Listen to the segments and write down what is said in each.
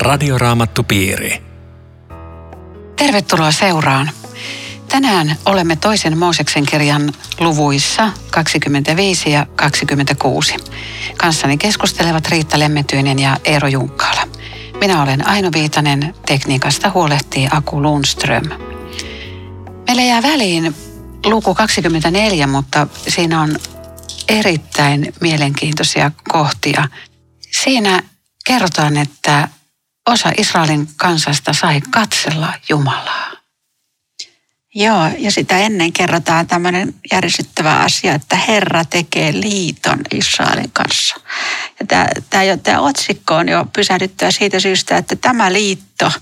Radioraamattupiiri. Tervetuloa seuraan. Tänään olemme toisen Mooseksen kirjan luvuissa 25 ja 26. Kanssani keskustelevat Riitta Lemmetyinen ja Eero Junkkaala. Minä olen Aino Viitanen, tekniikasta huolehtii Aku Lundström. Meillä jää väliin luku 24, mutta siinä on erittäin mielenkiintoisia kohtia. Siinä kerrotaan, että osa Israelin kansasta sai katsella Jumalaa. Joo, ja sitä ennen kerrotaan tämmöinen järisyttävä asia, että Herra tekee liiton Israelin kanssa. Ja tämä, tämä, tämä otsikko on jo pysähdyttyä siitä syystä, että tämä liitto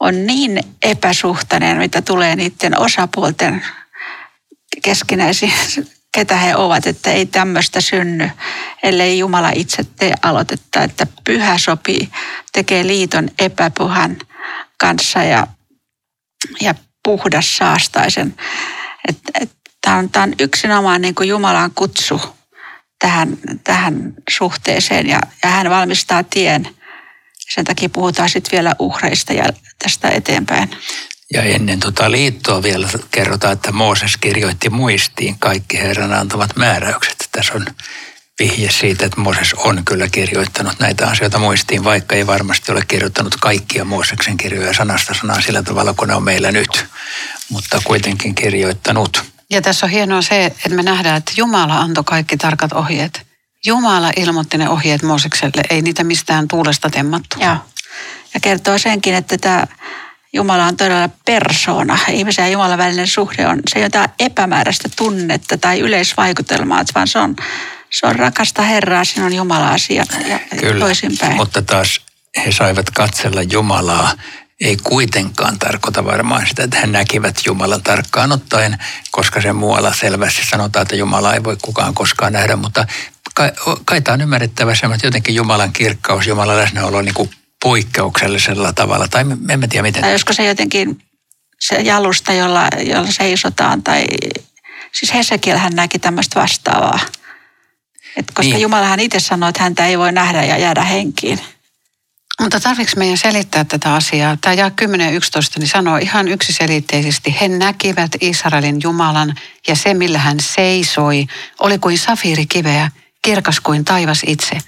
on niin epäsuhtainen, mitä tulee niiden osapuolten keskinäisiin ketä he ovat, että ei tämmöistä synny, ellei Jumala itse tee aloitetta, että pyhä sopii, tekee liiton epäpuhan kanssa ja, ja puhdas saastaisen. Tämä on, on yksinomaan niin kuin Jumalan kutsu tähän, tähän suhteeseen ja, ja hän valmistaa tien. Sen takia puhutaan sitten vielä uhreista ja tästä eteenpäin. Ja ennen tota liittoa vielä kerrotaan, että Mooses kirjoitti muistiin kaikki Herran antavat määräykset. Tässä on vihje siitä, että Mooses on kyllä kirjoittanut näitä asioita muistiin, vaikka ei varmasti ole kirjoittanut kaikkia Mooseksen kirjoja sanasta sanaa sillä tavalla, kun ne on meillä nyt, mutta kuitenkin kirjoittanut. Ja tässä on hienoa se, että me nähdään, että Jumala antoi kaikki tarkat ohjeet. Jumala ilmoitti ne ohjeet Moosekselle, ei niitä mistään tuulesta temmattu. Ja, ja kertoo senkin, että tämä Jumala on todella persona. Ihmisen ja Jumalan välinen suhde on se jotain epämääräistä tunnetta tai yleisvaikutelmaa, vaan se on, se on rakasta Herraa, siinä on Jumala-asia ja Kyllä, toisinpäin. mutta taas he saivat katsella Jumalaa. Ei kuitenkaan tarkoita varmaan sitä, että he näkivät Jumalan tarkkaan ottaen, koska se muualla selvästi sanotaan, että Jumala ei voi kukaan koskaan nähdä, mutta kai, kai tämä on ymmärrettävä se, että jotenkin Jumalan kirkkaus, Jumalan läsnäolo niin kuin poikkeuksellisella tavalla, tai en tiedä miten. Tai josko se jotenkin se jalusta, jolla, jolla seisotaan, tai siis Hesekiel hän näki tämmöistä vastaavaa. Et koska niin. Jumalahan itse sanoi, että häntä ei voi nähdä ja jäädä henkiin. Mutta tarvitsen meidän selittää tätä asiaa? Tämä jää 10.11 niin sanoo ihan yksiselitteisesti, he näkivät Israelin Jumalan ja se, millä hän seisoi, oli kuin safiirikiveä, kirkas kuin taivas itse.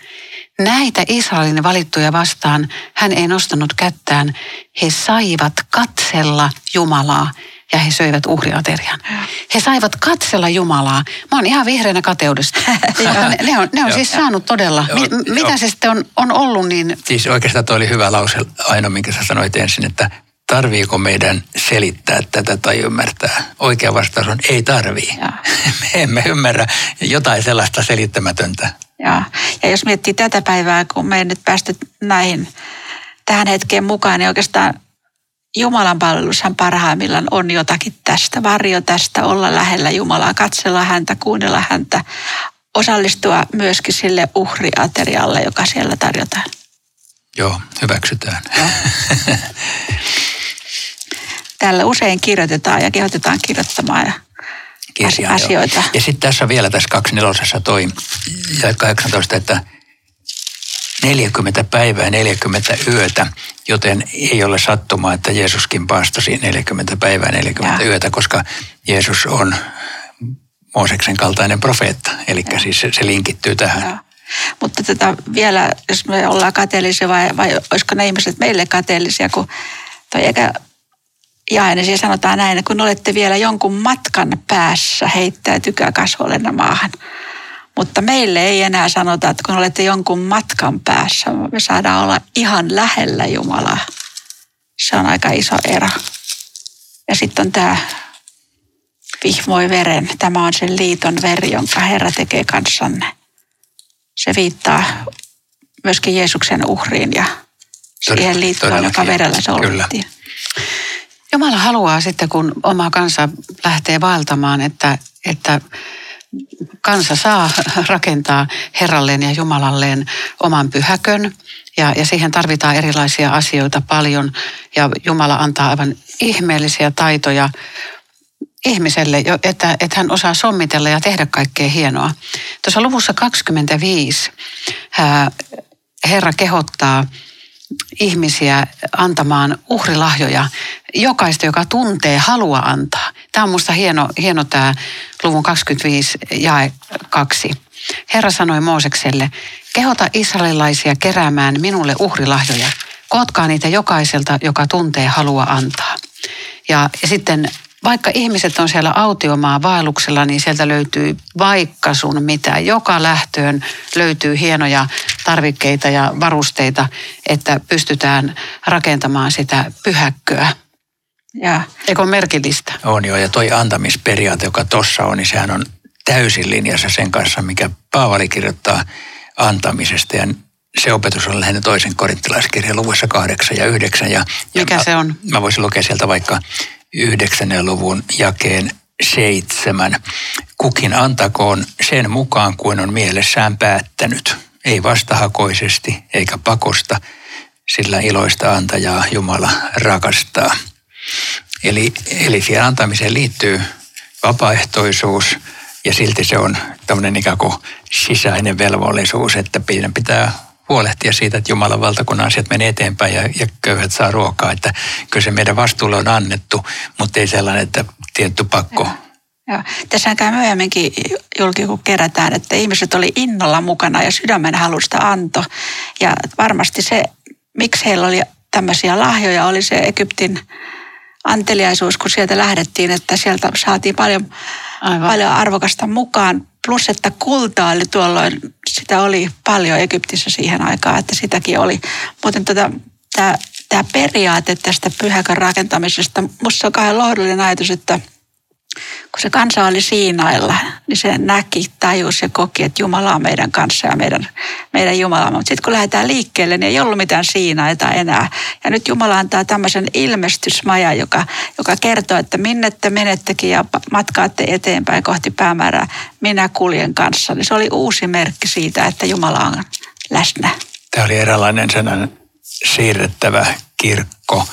Näitä Israelin valittuja vastaan hän ei nostanut kättään. He saivat katsella Jumalaa ja he söivät uhriaterian. He saivat katsella Jumalaa. Mä oon ihan vihreänä kateudesta. ne, ne on, ne on siis saanut todella. Mi, mitä se sitten on, on ollut niin... Siis oikeastaan toi oli hyvä lause aina, minkä sä sanoit ensin, että tarviiko meidän selittää tätä tai ymmärtää? Oikea vastaus on ei tarvii. Me emme ymmärrä jotain sellaista selittämätöntä. Ja, ja jos miettii tätä päivää, kun me ei nyt päästy näihin tähän hetkeen mukaan, niin oikeastaan Jumalan palvelushan parhaimmillaan on jotakin tästä, varjo tästä, olla lähellä Jumalaa, katsella häntä, kuunnella häntä, osallistua myöskin sille uhriaterialle, joka siellä tarjotaan. Joo, hyväksytään. Joo. Täällä usein kirjoitetaan ja kehotetaan kirjoittamaan ja kirjaan, asioita. Ja sitten tässä vielä tässä 24 toi ja 18, että 40 päivää, 40 yötä, joten ei ole sattumaa, että Jeesuskin paastosi 40 päivää, 40 ja. yötä, koska Jeesus on Mooseksen kaltainen profeetta, eli ja. siis se, se linkittyy tähän. Ja. Mutta tätä vielä, jos me ollaan kateellisia vai, vai olisiko ne ihmiset meille kateellisia, kun toi eikä jae, niin sanotaan näin, että kun olette vielä jonkun matkan päässä, heittäytykää kasvollenne maahan. Mutta meille ei enää sanota, että kun olette jonkun matkan päässä, me saadaan olla ihan lähellä Jumalaa. Se on aika iso ero. Ja sitten on tämä vihmoi veren. Tämä on sen liiton veri, jonka Herra tekee kanssanne. Se viittaa myöskin Jeesuksen uhriin ja siihen liittoon, joka verellä solmittiin. Jumala haluaa sitten, kun oma kansa lähtee vaeltamaan, että, että kansa saa rakentaa Herralleen ja Jumalalleen oman pyhäkön. Ja, ja siihen tarvitaan erilaisia asioita paljon. Ja Jumala antaa aivan ihmeellisiä taitoja ihmiselle, että, että hän osaa sommitella ja tehdä kaikkea hienoa. Tuossa luvussa 25 Herra kehottaa ihmisiä antamaan uhrilahjoja, jokaista, joka tuntee halua antaa. Tämä on minusta hieno, hieno tämä luvun 25 jae 2. Herra sanoi Moosekselle, kehota israelilaisia keräämään minulle uhrilahjoja. Kootkaa niitä jokaiselta, joka tuntee halua antaa. Ja, ja sitten vaikka ihmiset on siellä autiomaa vaelluksella, niin sieltä löytyy vaikka sun mitä. Joka lähtöön löytyy hienoja tarvikkeita ja varusteita, että pystytään rakentamaan sitä pyhäkköä. Ja. Eikö merkillistä? On joo, ja toi antamisperiaate, joka tuossa on, niin sehän on täysin linjassa sen kanssa, mikä Paavali kirjoittaa antamisesta. Ja se opetus on lähinnä toisen korinttilaiskirjan luvussa kahdeksan ja yhdeksän. Ja, Mikä ja se on? Mä voisin lukea sieltä vaikka yhdeksännen luvun jakeen seitsemän. Kukin antakoon sen mukaan kuin on mielessään päättänyt. Ei vastahakoisesti eikä pakosta, sillä iloista antajaa Jumala rakastaa. Eli, eli siihen antamiseen liittyy vapaaehtoisuus ja silti se on tämmöinen ikään kuin sisäinen velvollisuus, että pitää huolehtia siitä, että Jumalan valtakunnan asiat menee eteenpäin ja, ja köyhät saa ruokaa. Että kyllä se meidän vastuulle on annettu, mutta ei sellainen, että tietty pakko. Ja, Tässä käy myöhemminkin julki, kun kerätään, että ihmiset oli innolla mukana ja sydämen halusta anto. Ja varmasti se, miksi heillä oli tämmöisiä lahjoja, oli se Egyptin anteliaisuus, kun sieltä lähdettiin, että sieltä saatiin paljon, Aivan. paljon arvokasta mukaan. Plus, että kultaa oli tuolloin, sitä oli paljon Egyptissä siihen aikaan, että sitäkin oli. Muuten tota, tämä, periaate tästä pyhäkän rakentamisesta, minusta on kahden lohdullinen ajatus, että – kun se kansa oli Siinailla, niin se näki, tajus ja koki, että Jumala on meidän kanssa ja meidän, meidän Jumala. Mutta sitten kun lähdetään liikkeelle, niin ei ollut mitään Siinaita enää. Ja nyt Jumala antaa tämmöisen ilmestysmaja, joka, joka kertoo, että minne te menettekin ja matkaatte eteenpäin kohti päämäärää. Minä kuljen kanssa. Niin se oli uusi merkki siitä, että Jumala on läsnä. Tämä oli eräänlainen sellainen siirrettävä kirkko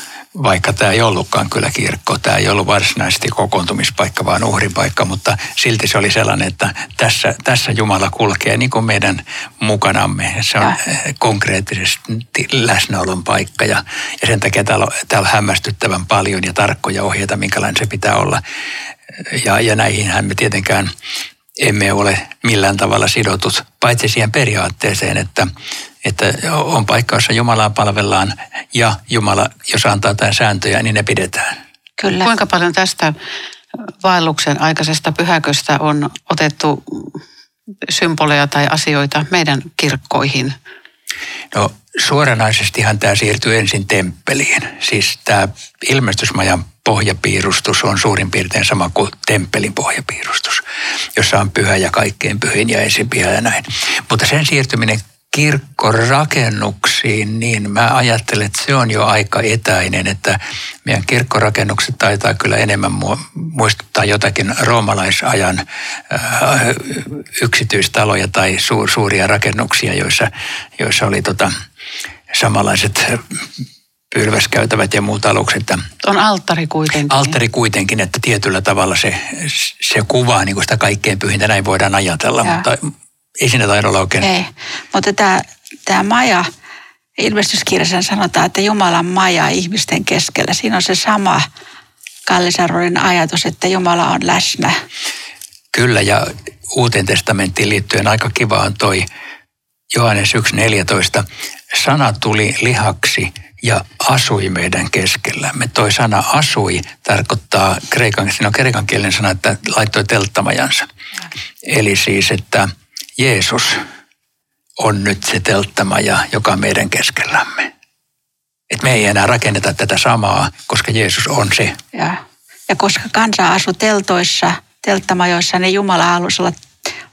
vaikka tämä ei ollutkaan kyllä kirkko, tämä ei ollut varsinaisesti kokoontumispaikka, vaan uhripaikka, mutta silti se oli sellainen, että tässä, tässä Jumala kulkee niin kuin meidän mukanamme. Se on ja. konkreettisesti läsnäolon paikka ja, ja sen takia täällä on, täällä on hämmästyttävän paljon ja tarkkoja ohjeita, minkälainen se pitää olla. Ja, ja näihinhän me tietenkään emme ole millään tavalla sidotut, paitsi siihen periaatteeseen, että, että on paikka, jossa Jumalaa palvellaan ja Jumala, jos antaa tämän sääntöjä, niin ne pidetään. Kyllä. Kuinka paljon tästä vaelluksen aikaisesta pyhäköstä on otettu symboleja tai asioita meidän kirkkoihin? No suoranaisestihan tämä siirtyy ensin temppeliin. Siis tämä ilmestysmajan pohjapiirustus on suurin piirtein sama kuin temppelin pohjapiirustus, jossa on pyhä ja kaikkein pyhin ja esipyhä ja näin. Mutta sen siirtyminen kirkkorakennuksiin, niin mä ajattelen, että se on jo aika etäinen, että meidän kirkkorakennukset taitaa kyllä enemmän muistuttaa jotakin roomalaisajan äh, yksityistaloja tai suuria rakennuksia, joissa, joissa oli tota, samanlaiset pylväskäytävät ja muut alukset. On alttari kuitenkin. Alttari kuitenkin, että tietyllä tavalla se, se kuvaa niin kuin sitä kaikkein pyhintä, näin voidaan ajatella, ja. mutta ei siinä taida olla oikein. Ei, mutta tämä, tämä maja, ilmestyskirjassa sanotaan, että Jumalan maja ihmisten keskellä. Siinä on se sama kallisarvoinen ajatus, että Jumala on läsnä. Kyllä, ja uuteen testamenttiin liittyen aika kiva on toi Johannes 1.14. Sana tuli lihaksi ja asui meidän keskellämme. Toi sana asui tarkoittaa kreikan, siinä on kreikan kielen sana, että laittoi telttamajansa. Eli siis, että Jeesus on nyt se telttamaja, joka on meidän keskellämme. Et me ei enää rakenneta tätä samaa, koska Jeesus on se. Ja, ja koska kansa asui teltoissa, telttamajoissa, niin Jumala halusi olla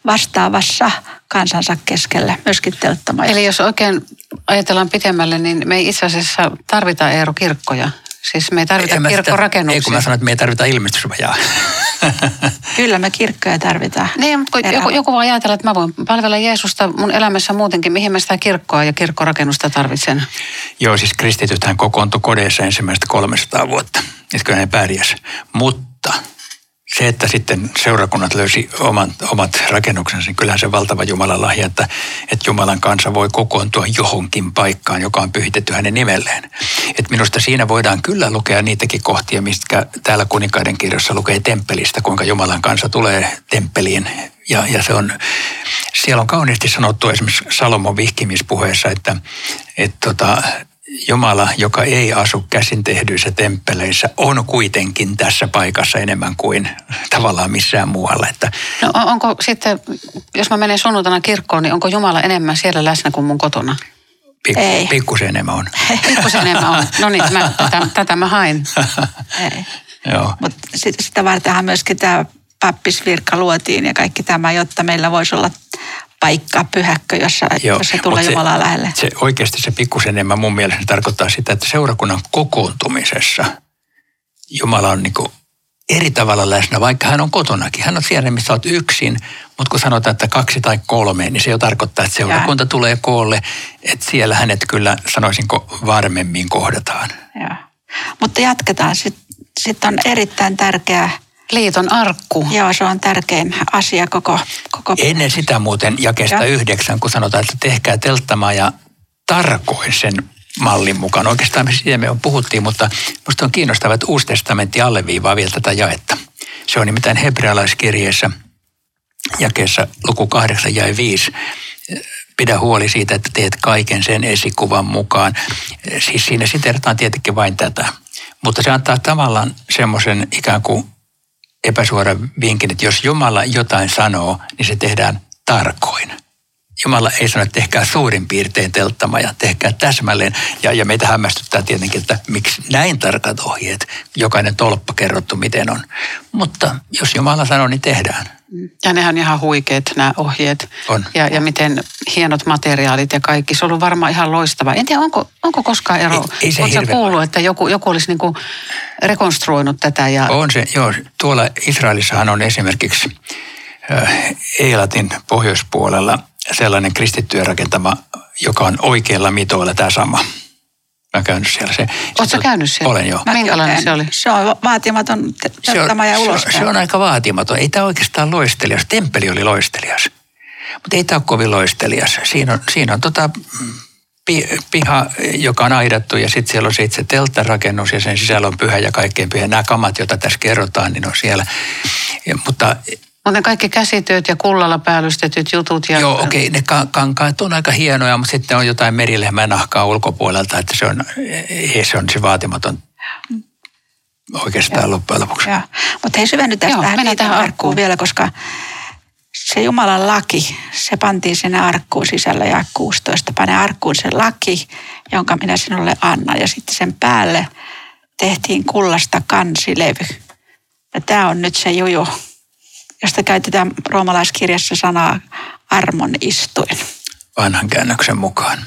vastaavassa kansansa keskellä, myöskin telttamajoissa. Eli jos oikein ajatellaan pitemmälle, niin me ei itse asiassa tarvita Eero kirkkoja. Siis me ei tarvita ei, kirkkorakennuksia. Ei kun mä sanoin, että me ei tarvita ilmestysmajaa. Kyllä me kirkkoja tarvitaan. Niin, mutta kun joku, joku voi ajatella, että mä voin palvella Jeesusta mun elämässä muutenkin. Mihin mä sitä kirkkoa ja kirkkorakennusta tarvitsen? Joo, siis kristitythän kokoontui kodeissa ensimmäistä 300 vuotta. Että kyllä ne pärjäs. Mutta se, että sitten seurakunnat löysi oman, omat rakennuksensa, niin kyllähän se valtava Jumalan lahja, että, että Jumalan kansa voi kokoontua johonkin paikkaan, joka on pyhitetty hänen nimelleen. Et minusta siinä voidaan kyllä lukea niitäkin kohtia, mistä täällä kuninkaiden kirjassa lukee temppelistä, kuinka Jumalan kansa tulee temppeliin. Ja, ja se on, siellä on kauniisti sanottu esimerkiksi Salomon vihkimispuheessa, että, että tota, Jumala, joka ei asu käsin tehdyissä temppeleissä, on kuitenkin tässä paikassa enemmän kuin tavallaan missään muualla. Että No on- onko sitten, jos mä menen sunnuntaina kirkkoon, niin onko Jumala enemmän siellä läsnä kuin mun kotona? pikku, Ei. pikkusen enemmän on. Pikkusen enemmän on. No niin, mä, tätä, tätä mä hain. Ei. Joo. Mutta sit, sitä vartenhan myöskin tämä pappisvirka luotiin ja kaikki tämä, jotta meillä voisi olla paikka, pyhäkkö, jossa, Joo, jossa tulee mut Jumalaa lähelle. Se oikeasti se pikkusen enemmän mun mielestä tarkoittaa sitä, että seurakunnan kokoontumisessa Jumala on niin eri tavalla läsnä, vaikka hän on kotonakin. Hän on siellä, missä olet yksin, mutta kun sanotaan, että kaksi tai kolme, niin se jo tarkoittaa, että seurakunta tulee koolle, että siellä hänet kyllä, sanoisinko, varmemmin kohdataan. Joo. Mutta jatketaan. Sitten sit on erittäin tärkeä, Liiton arkku. joo se on tärkein asia koko, koko Ennen sitä muuten jakesta Ja. yhdeksän, kun sanotaan, että tehkää telttamaa ja tarkoin sen mallin mukaan. Oikeastaan me siitä me on puhuttiin, mutta minusta on kiinnostavaa, että Uusi testamentti alleviivaa vielä tätä jaetta. Se on nimittäin hebrealaiskirjeessä jakeessa luku 8 ja 5. Pidä huoli siitä, että teet kaiken sen esikuvan mukaan. Siis siinä siterataan tietenkin vain tätä. Mutta se antaa tavallaan semmoisen ikään kuin epäsuoran vinkin, että jos Jumala jotain sanoo, niin se tehdään tarkoin. Jumala ei sano, että tehkää suurin piirtein telttama ja tehkää täsmälleen. Ja, ja meitä hämmästyttää tietenkin, että miksi näin tarkat ohjeet, jokainen tolppa kerrottu miten on. Mutta jos Jumala sanoo, niin tehdään. Ja nehän on ihan huikeat nämä ohjeet. On. Ja, ja miten hienot materiaalit ja kaikki. Se on ollut varmaan ihan loistava. En tiedä, onko, onko koskaan ero. Ei- ei se Oletko kuullut, että joku, joku olisi niin rekonstruoinut tätä? Ja, On se, joo. Tuolla Israelissahan on esimerkiksi äh, Eilatin pohjoispuolella sellainen kristittyjen rakentama, joka on oikeilla mitoilla tämä sama. Mä oon käynyt siellä. Se, Oot sä käynyt siellä? Olen joo. Mäkin Minkälainen se oli? Se on vaatimaton Se on, ja se, on, ulos. se on aika vaatimaton. Ei tämä oikeastaan loistelias. Temppeli oli loistelias. Mutta ei tämä ole kovin loistelias. Siinä on, siinä on tota, pi, piha, joka on aidattu ja sitten siellä on se itse telttarakennus ja sen sisällä on pyhä ja kaikkein pyhä. Nämä kamat, joita tässä kerrotaan, niin on siellä. Ja, mutta Mutta ne kaikki käsityöt ja kullalla päällystetyt jutut. Ja, Joo, okei, ne ka- kankaat on aika hienoja, mutta sitten on jotain merilehmän nahkaa ulkopuolelta, että se on, ei, se on se vaatimaton oikeastaan loppujen lopuksi. Joo. Mutta hei syvennytään Joo, tähän tähän arkkuun arkkuun. vielä, koska se Jumalan laki, se pantiin sinne arkkuun sisällä ja 16. Pane arkkuun se laki, jonka minä sinulle annan. Ja sitten sen päälle tehtiin kullasta kansilevy. Ja tämä on nyt se juju, josta käytetään roomalaiskirjassa sanaa armon istuin. Vanhan käännöksen mukaan.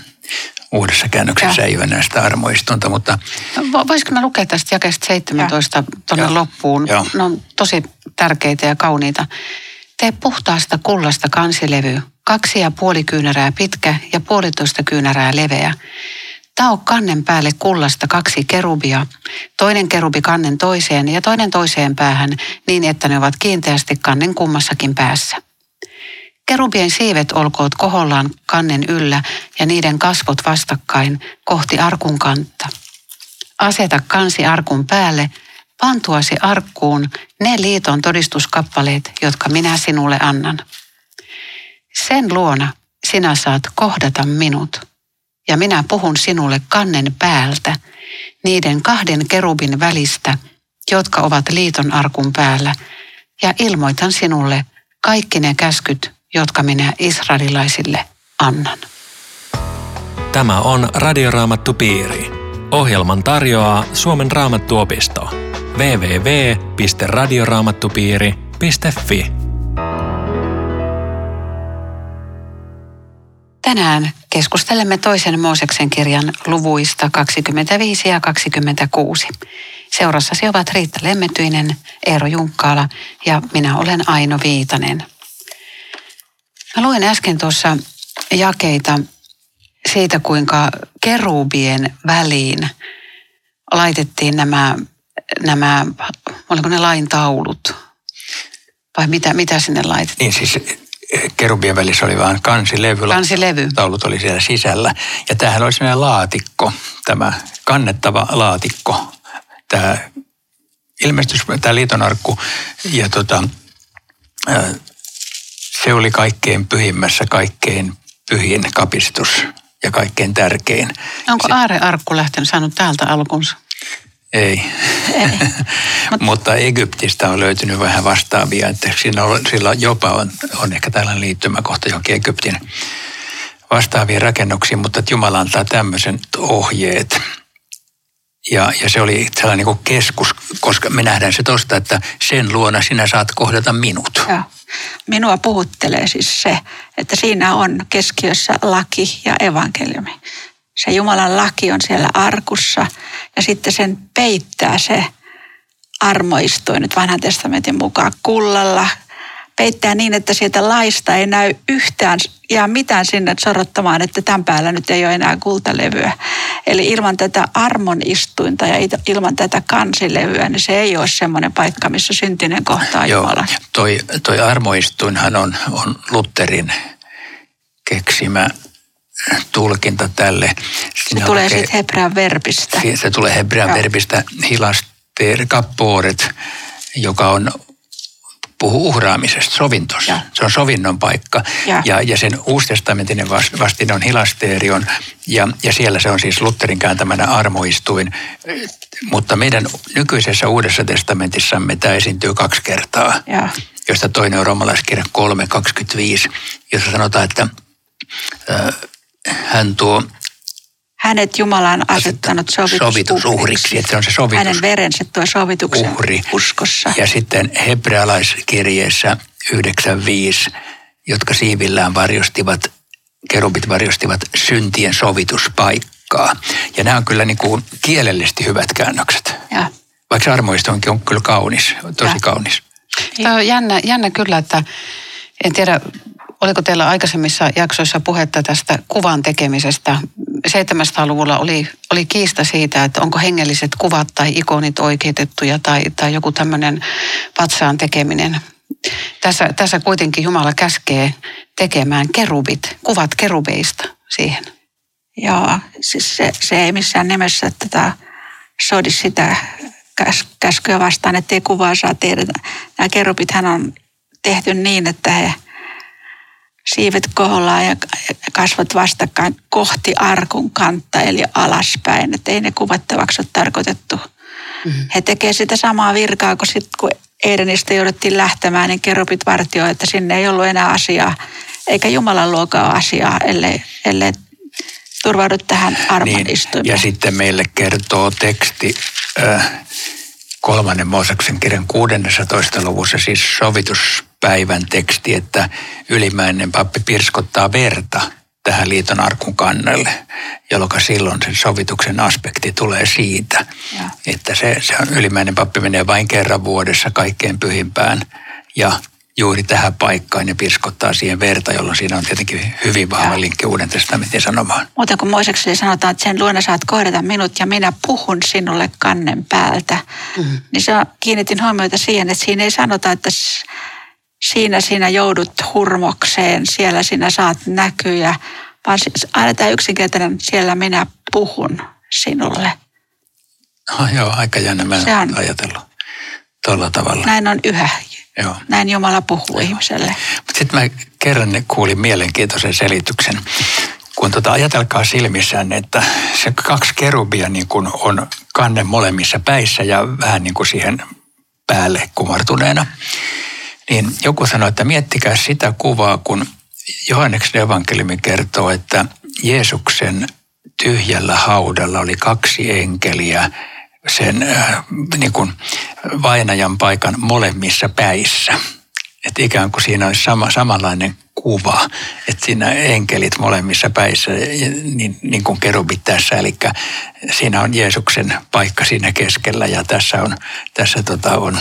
Uudessa käännöksessä Joo. ei ole enää sitä armoistunta, mutta Vo- Voisiko mä lukea tästä jakeesta 17 tuonne Joo. loppuun? Joo. Ne on tosi tärkeitä ja kauniita. Tee puhtaasta kullasta kansilevy, kaksi ja puoli kyynärää pitkä ja puolitoista kyynärää leveä. Tao kannen päälle kullasta kaksi kerubia, toinen kerubi kannen toiseen ja toinen toiseen päähän niin, että ne ovat kiinteästi kannen kummassakin päässä. Kerubien siivet olkoot kohollaan kannen yllä ja niiden kasvot vastakkain kohti arkun kantta. Aseta kansi arkun päälle, pantuasi arkkuun ne liiton todistuskappaleet, jotka minä sinulle annan. Sen luona sinä saat kohdata minut, ja minä puhun sinulle kannen päältä, niiden kahden kerubin välistä, jotka ovat liiton arkun päällä, ja ilmoitan sinulle kaikki ne käskyt, jotka minä israelilaisille annan. Tämä on Radioraamattu Piiri. Ohjelman tarjoaa Suomen raamattuopisto. www.radioraamattupiiri.fi Tänään keskustelemme toisen Mooseksen kirjan luvuista 25 ja 26. Seurassasi ovat Riitta Lemmetyinen, Eero Junkkaala ja minä olen Aino Viitanen. Mä luin äsken tuossa jakeita siitä, kuinka kerubien väliin laitettiin nämä, nämä oliko ne lain taulut. Vai mitä, mitä sinne laitettiin? Niin siis kerubien välissä oli vain kansilevy. Kansilevy. Taulut oli siellä sisällä. Ja tämähän oli sellainen laatikko, tämä kannettava laatikko, tämä ilmestys, tämä liitonarkku. Ja tota, se oli kaikkein pyhimmässä, kaikkein pyhin kapistus ja kaikkein tärkein. Onko Se- aarearkku lähtenyt saanut täältä alkunsa? Ei. Mutta Egyptistä on löytynyt vähän vastaavia, että siinä on, sillä jopa on, on ehkä tällainen liittymäkohta johonkin Egyptin vastaaviin rakennuksiin, mutta että Jumala antaa tämmöisen ohjeet. Ja, ja se oli sellainen niin kuin keskus, koska me nähdään se tosta, että sen luona sinä saat kohdata minut. Joo. Minua puhuttelee siis se, että siinä on keskiössä laki ja evankeliumi. Se Jumalan laki on siellä arkussa ja sitten sen peittää se armoistuin nyt vanhan testamentin mukaan kullalla. Peittää niin, että sieltä laista ei näy yhtään ja mitään sinne sorottamaan, että tämän päällä nyt ei ole enää kultalevyä. Eli ilman tätä armon istuinta ja ilman tätä kansilevyä, niin se ei ole semmoinen paikka, missä syntinen kohtaa Jumalan. toi, toi armoistuinhan on, on Lutherin keksimä tulkinta tälle. Se Siinä tulee lukee- siitä hebrean verbistä. Si- Se tulee hebrean Joo. verbistä hilasteer kapporet, joka on puhuu uhraamisesta, sovintossa. Joo. Se on sovinnon paikka. Joo. Ja, ja sen uustestamentinen vas- vastine on hilasterion. Ja, ja siellä se on siis Lutherin kääntämänä armoistuin. Mutta meidän nykyisessä uudessa testamentissamme tämä esiintyy kaksi kertaa Joo. josta toinen on romalaiskirja 3.25, jossa sanotaan, että hän tuo Hänet Jumala on asettanut sovitusuhriksi. että se on se sovitus. Hänen verensä tuo sovituksen uhri. uskossa. Ja sitten hebrealaiskirjeessä 9.5, jotka siivillään varjostivat, kerubit varjostivat syntien sovituspaikkaa. Ja nämä on kyllä niin kuin kielellisesti hyvät käännökset. Ja, Vaikka se armoistuinkin on kyllä kaunis, tosi Ja. kaunis. Tämä on jännä, jännä kyllä, että en tiedä, oliko teillä aikaisemmissa jaksoissa puhetta tästä kuvan tekemisestä. 700-luvulla oli, oli kiista siitä, että onko hengelliset kuvat tai ikonit oikeutettuja tai, tai joku tämmöinen patsaan tekeminen. Tässä, tässä kuitenkin Jumala käskee tekemään kerubit, kuvat kerubeista siihen. joo, siis se, se ei missään nimessä tätä sodi sitä käs, käskyä vastaan, että ei kuvaa saa tehdä. Nämä kerubithän on tehty niin, että he siivet kohollaan ja kasvot vastakkain kohti arkun kantta, eli alaspäin. Että ei ne kuvattavaksi ole tarkoitettu. Mm-hmm. He tekevät sitä samaa virkaa, kun sitten kun Edenistä jouduttiin lähtemään, niin kerupit vartioi, että sinne ei ollut enää asiaa, eikä Jumalan luokaa asiaa, ellei, ellei turvaudu tähän armon Niin, istuimeen. ja sitten meille kertoo teksti äh, kolmannen Mooseksen kirjan 16. luvussa, siis sovituspäivän teksti, että ylimäinen pappi pirskottaa verta tähän liiton arkun kannelle, jolloin silloin sen sovituksen aspekti tulee siitä, Joo. että se, se on, ylimäinen pappi menee vain kerran vuodessa kaikkein pyhimpään ja juuri tähän paikkaan ja pirskottaa siihen verta, jolloin siinä on tietenkin hyvin vahva linkki Uuden testamentin sanomaan. Muuten kuin Moosekselle sanotaan, että sen luona saat kohdata minut ja minä puhun sinulle kannen päältä. Mm. Niin se on, kiinnitin huomiota siihen, että siinä ei sanota, että siinä sinä joudut hurmokseen, siellä sinä saat näkyjä, vaan siis aina tämä yksinkertainen, siellä minä puhun sinulle. Oh, joo, aika jännä. Mä Se on- ajatellut tuolla tavalla. Näin on yhä. Joo. Näin Jumala puhuu ihmiselle. Mutta sitten mä kerran kuulin mielenkiintoisen selityksen. Kun tota, ajatelkaa silmissään, että se kaksi kerubia niin kun on kannen molemmissa päissä ja vähän niin kuin siihen päälle kumartuneena. Niin joku sanoi, että miettikää sitä kuvaa, kun Johanneksen evankeliumi kertoo, että Jeesuksen tyhjällä haudalla oli kaksi enkeliä sen äh, niin kuin vainajan paikan molemmissa päissä. Että ikään kuin siinä olisi sama, samanlainen kuva, että siinä enkelit molemmissa päissä, niin, niin kuin kerubit tässä. Eli siinä on Jeesuksen paikka siinä keskellä ja tässä on, tässä tota on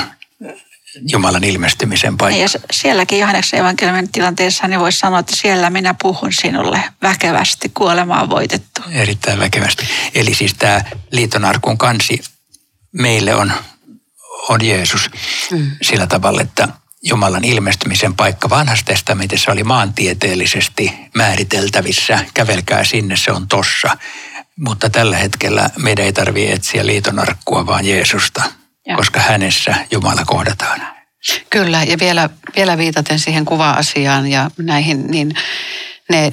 Jumalan ilmestymisen paikka. Ja sielläkin Johanneksen evankeliumin tilanteessa niin voisi sanoa, että siellä minä puhun sinulle väkevästi, kuolema on voitettu. Erittäin väkevästi. Eli siis tämä liitonarkun kansi meille on, on Jeesus mm. sillä tavalla, että, Jumalan ilmestymisen paikka vanhassa testamentissa oli maantieteellisesti määriteltävissä. Kävelkää sinne, se on tossa. Mutta tällä hetkellä meidän ei tarvitse etsiä liitonarkkua, vaan Jeesusta, ja. koska hänessä Jumala kohdataan. Kyllä, ja vielä, vielä viitaten siihen kuva-asiaan ja näihin, niin ne,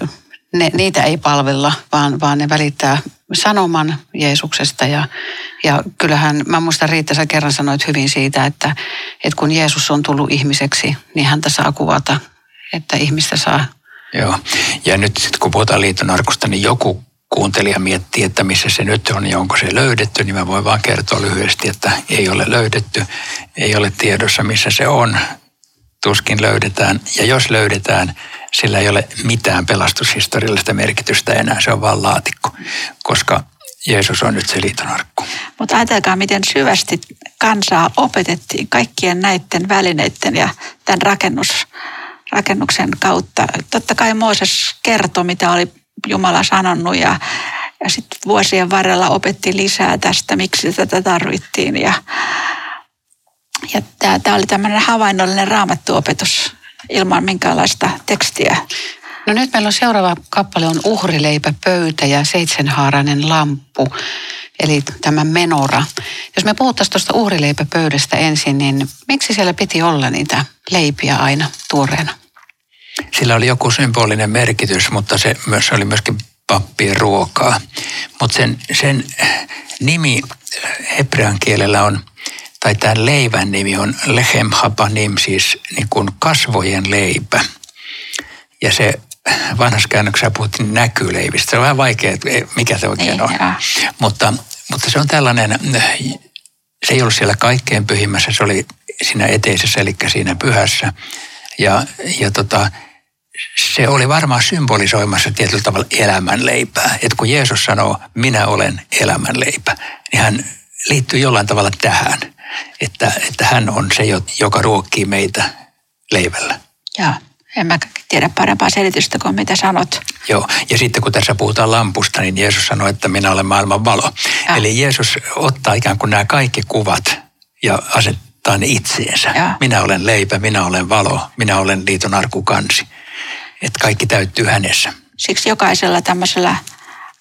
ne, niitä ei palvella, vaan, vaan ne välittää sanoman Jeesuksesta. Ja, ja kyllähän, mä muistan Riitta, sä kerran sanoit hyvin siitä, että, että kun Jeesus on tullut ihmiseksi, niin häntä saa kuvata, että ihmistä saa. Joo, ja nyt sitten kun puhutaan liitonarkusta, niin joku kuuntelija miettii, että missä se nyt on ja onko se löydetty, niin mä voin vaan kertoa lyhyesti, että ei ole löydetty, ei ole tiedossa missä se on, tuskin löydetään. Ja jos löydetään, sillä ei ole mitään pelastushistoriallista merkitystä enää, se on vaan laatikko, koska Jeesus on nyt se liitonarkku. Mutta ajatelkaa, miten syvästi kansaa opetettiin kaikkien näiden välineiden ja tämän rakennus, rakennuksen kautta. Totta kai Mooses kertoi, mitä oli Jumala sanonut ja, ja sitten vuosien varrella opetti lisää tästä, miksi tätä tarvittiin. Ja, ja tämä oli tämmöinen havainnollinen raamattuopetus ilman minkäänlaista tekstiä. No nyt meillä on seuraava kappale on uhrileipä pöytä ja seitsemänhaarainen lamppu, eli tämä menora. Jos me puhuttaisiin tuosta uhrileipäpöydästä ensin, niin miksi siellä piti olla niitä leipiä aina tuoreena? Sillä oli joku symbolinen merkitys, mutta se myös oli myöskin pappien ruokaa. Mutta sen, sen nimi hebrean kielellä on, tai tämän leivän nimi on lechem hapanim, siis niin kuin kasvojen leipä. Ja se vanhassa käännöksessä puhuttiin näkyleivistä. Se on vähän vaikea, että mikä se oikein on. Mutta, mutta se on tällainen, se ei ollut siellä kaikkein pyhimmässä, se oli siinä eteisessä, eli siinä pyhässä. Ja, ja tota, se oli varmaan symbolisoimassa tietyllä tavalla elämänleipää. Että kun Jeesus sanoo, minä olen elämänleipä, niin hän liittyy jollain tavalla tähän, että, että hän on se, joka ruokkii meitä leivällä. Joo, en mä tiedä parempaa selitystä kuin mitä sanot. Joo, ja sitten kun tässä puhutaan lampusta, niin Jeesus sanoi, että minä olen maailman valo. Ja. Eli Jeesus ottaa ikään kuin nämä kaikki kuvat ja asettaa ne itseensä. Ja. Minä olen leipä, minä olen valo, minä olen liiton arkukansi että kaikki täyttyy hänessä. Siksi jokaisella tämmöisellä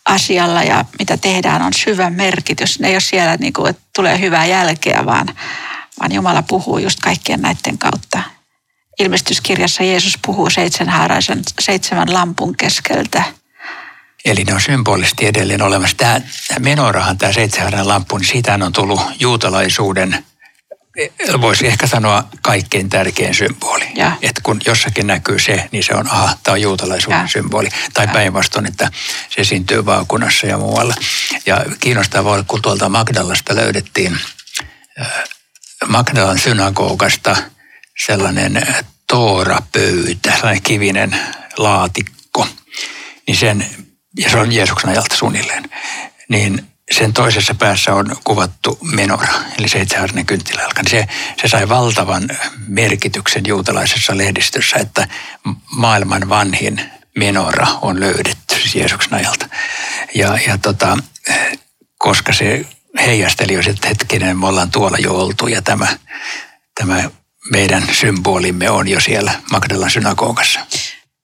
asialla ja mitä tehdään on syvä merkitys. Ne ei ole siellä niin kuin, että tulee hyvää jälkeä, vaan, vaan Jumala puhuu just kaikkien näiden kautta. Ilmestyskirjassa Jeesus puhuu seitsemänhaaraisen seitsemän lampun keskeltä. Eli ne on symbolisesti edelleen olemassa. Tämä menorahan, tämä seitsemänhaarainen lamppu, niin siitä on tullut juutalaisuuden voisi ehkä sanoa kaikkein tärkein symboli. Että kun jossakin näkyy se, niin se on, aha, tämä on juutalaisuuden ja. symboli. Tai päinvastoin, että se esiintyy vaakunassa ja muualla. Ja kiinnostavaa oli, kun tuolta Magdalasta löydettiin äh, Magdalan synagogasta sellainen toorapöytä, sellainen kivinen laatikko. Niin sen, ja se on Jeesuksen ajalta suunnilleen. Niin sen toisessa päässä on kuvattu menora, eli seitsemänharinen kynttiläjalka. Niin se, se sai valtavan merkityksen juutalaisessa lehdistössä, että maailman vanhin menora on löydetty, siis Jeesuksen ajalta. Ja, ja tota, koska se heijasteli sitten hetkinen, me ollaan tuolla jo oltu ja tämä, tämä meidän symbolimme on jo siellä Magdalan synagogassa.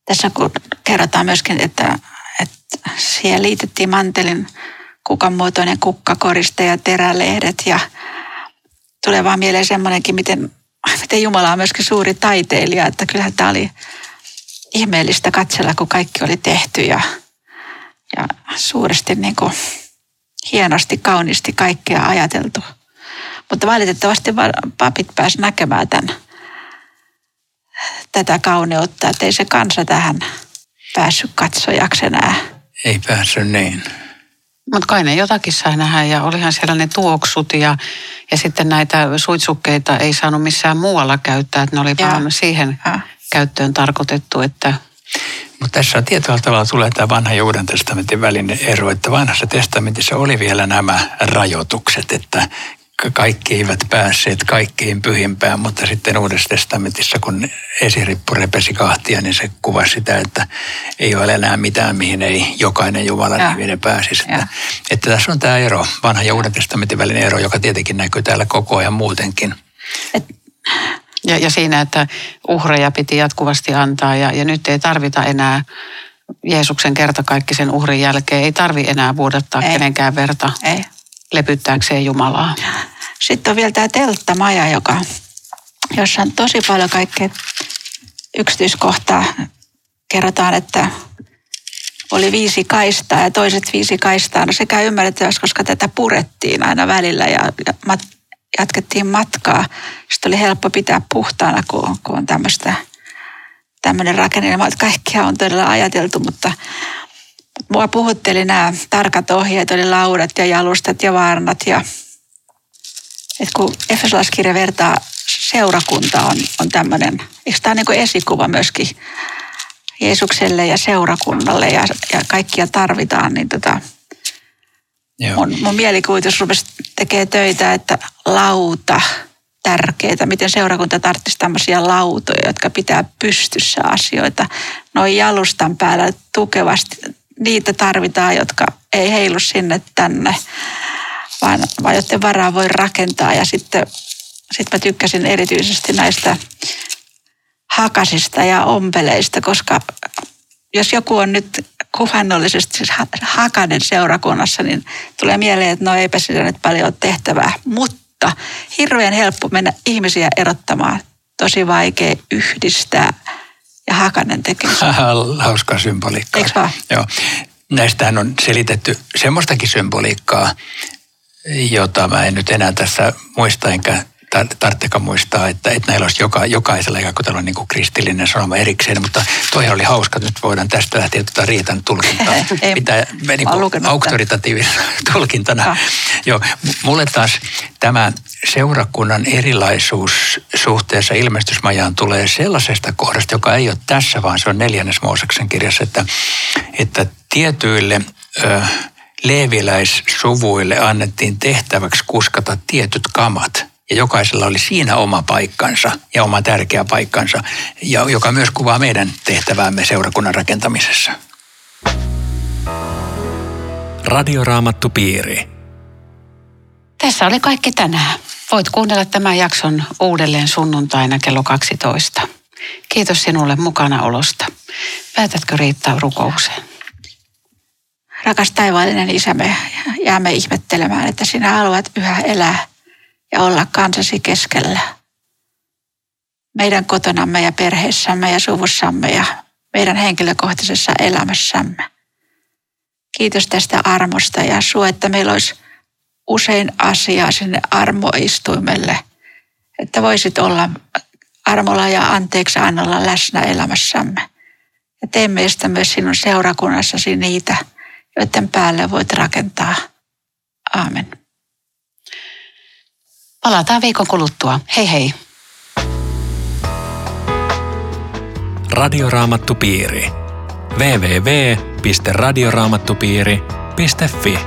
Tässä kun kerrotaan myöskin, että, että siihen liitettiin mantelin kukan muotoinen kukkakoriste ja terälehdet ja tulee vaan mieleen semmoinenkin, miten, miten Jumala on myöskin suuri taiteilija, että kyllähän tämä oli ihmeellistä katsella, kun kaikki oli tehty ja, ja suuresti niin kuin hienosti, kauniisti kaikkea ajateltu. Mutta valitettavasti papit pääsi näkemään tämän, tätä kauneutta, että ei se kansa tähän päässyt katsojaksi enää. Ei päässyt niin. Mutta kai ne jotakin sai nähdä ja olihan siellä ne tuoksut ja, ja sitten näitä suitsukkeita ei saanut missään muualla käyttää, että ne oli ja. vaan siihen ja. käyttöön tarkoitettu, että mutta tässä on tietyllä tavalla tulee tämä vanha ja uuden testamentin välinen ero, että vanhassa testamentissa oli vielä nämä rajoitukset, että kaikki eivät päässeet kaikkein pyhimpään, mutta sitten Uudessa testamentissa, kun esirippu repesi kahtia, niin se kuvasi sitä, että ei ole enää mitään, mihin ei jokainen Jumalan ihminen pääsisi. Että, että tässä on tämä ero, vanha ja Uuden testamentin välinen ero, joka tietenkin näkyy täällä koko ajan muutenkin. Et, Ja, ja siinä, että uhreja piti jatkuvasti antaa ja, ja nyt ei tarvita enää Jeesuksen kertakaikkisen uhrin jälkeen, ei tarvi enää vuodattaa ei. kenenkään verta Ei. Lepyttääkseen Jumalaa. Sitten on vielä tämä telttamaja, joka, jossa on tosi paljon kaikkea yksityiskohtaa. Kerrotaan, että oli viisi kaistaa ja toiset viisi kaistaa. No sekä ymmärrettävästi, koska tätä purettiin aina välillä ja, ja mat, jatkettiin matkaa. Sitten oli helppo pitää puhtaana, kun, kun on tämmöistä tämmöinen rakennelma, että kaikkia on todella ajateltu, mutta mua puhutteli nämä tarkat ohjeet, oli laudat ja jalustat ja varnat ja että kun Efesolaiskirja vertaa seurakunta on, on tämmöinen, eikö tämä niin kuin esikuva myöskin Jeesukselle ja seurakunnalle ja, ja kaikkia tarvitaan, niin tota, Joo. mun, mun mielikuvitus rupesi tekee töitä, että lauta, tärkeää, miten seurakunta tarvitsisi tämmöisiä lautoja, jotka pitää pystyssä asioita. Noin jalustan päällä tukevasti, niitä tarvitaan, jotka ei heilu sinne tänne, vaan, vaan joiden varaa voi rakentaa. Ja sitten sit mä tykkäsin erityisesti näistä hakasista ja ompeleista, koska jos joku on nyt kuvannollisesti siis ha- Hakanen seurakunnassa, niin tulee mieleen, että no eipä sillä nyt paljon ole tehtävää. Mutta hirveän helppo mennä ihmisiä erottamaan. Tosi vaikea yhdistää ja Hakanen tekee sen. Hauskaa symboliikkaa. Eiks vaan? Joo. Näistähän on selitetty semmoistakin symboliikkaa, jota mä en nyt enää tässä muista enkä tarvitsekaan muistaa, että, että näillä olisi joka, jokaisella ikään kuin tällainen niin kuin kristillinen sanoma erikseen, mutta toihan oli hauska, nyt voidaan tästä lähteä tuota riitan tulkintaa. Ei, Pitää niin auktoritatiivisena tulkintana. Joo, mulle taas tämä seurakunnan erilaisuus suhteessa ilmestysmajaan tulee sellaisesta kohdasta, joka ei ole tässä, vaan se on neljännes Mooseksen kirjassa, että, että tietyille ö, leeviläissuvuille annettiin tehtäväksi kuskata tietyt kamat. Ja jokaisella oli siinä oma paikkansa ja oma tärkeä paikkansa, ja joka myös kuvaa meidän tehtäväämme seurakunnan rakentamisessa. Radioraamattupiiri. Tässä oli kaikki tänään. Voit kuunnella tämän jakson uudelleen sunnuntaina kello 12. Kiitos sinulle mukanaolosta. Päätätkö riittää rukoukseen? Rakas taivaallinen isä, me jäämme ihmettelemään, että sinä haluat yhä elää ja olla kansasi keskellä. Meidän kotonamme ja perheessämme ja suvussamme ja meidän henkilökohtaisessa elämässämme. Kiitos tästä armosta ja sua, että meillä olisi usein asiaa sinne armoistuimelle, että voisit olla armolla ja anteeksi annolla läsnä elämässämme. Ja tee meistä myös sinun seurakunnassasi niitä, joiden päälle voit rakentaa. Aamen. Palataan viikon kuluttua. Hei hei. Radioraamattupiiri. www.radioraamattupiiri.fi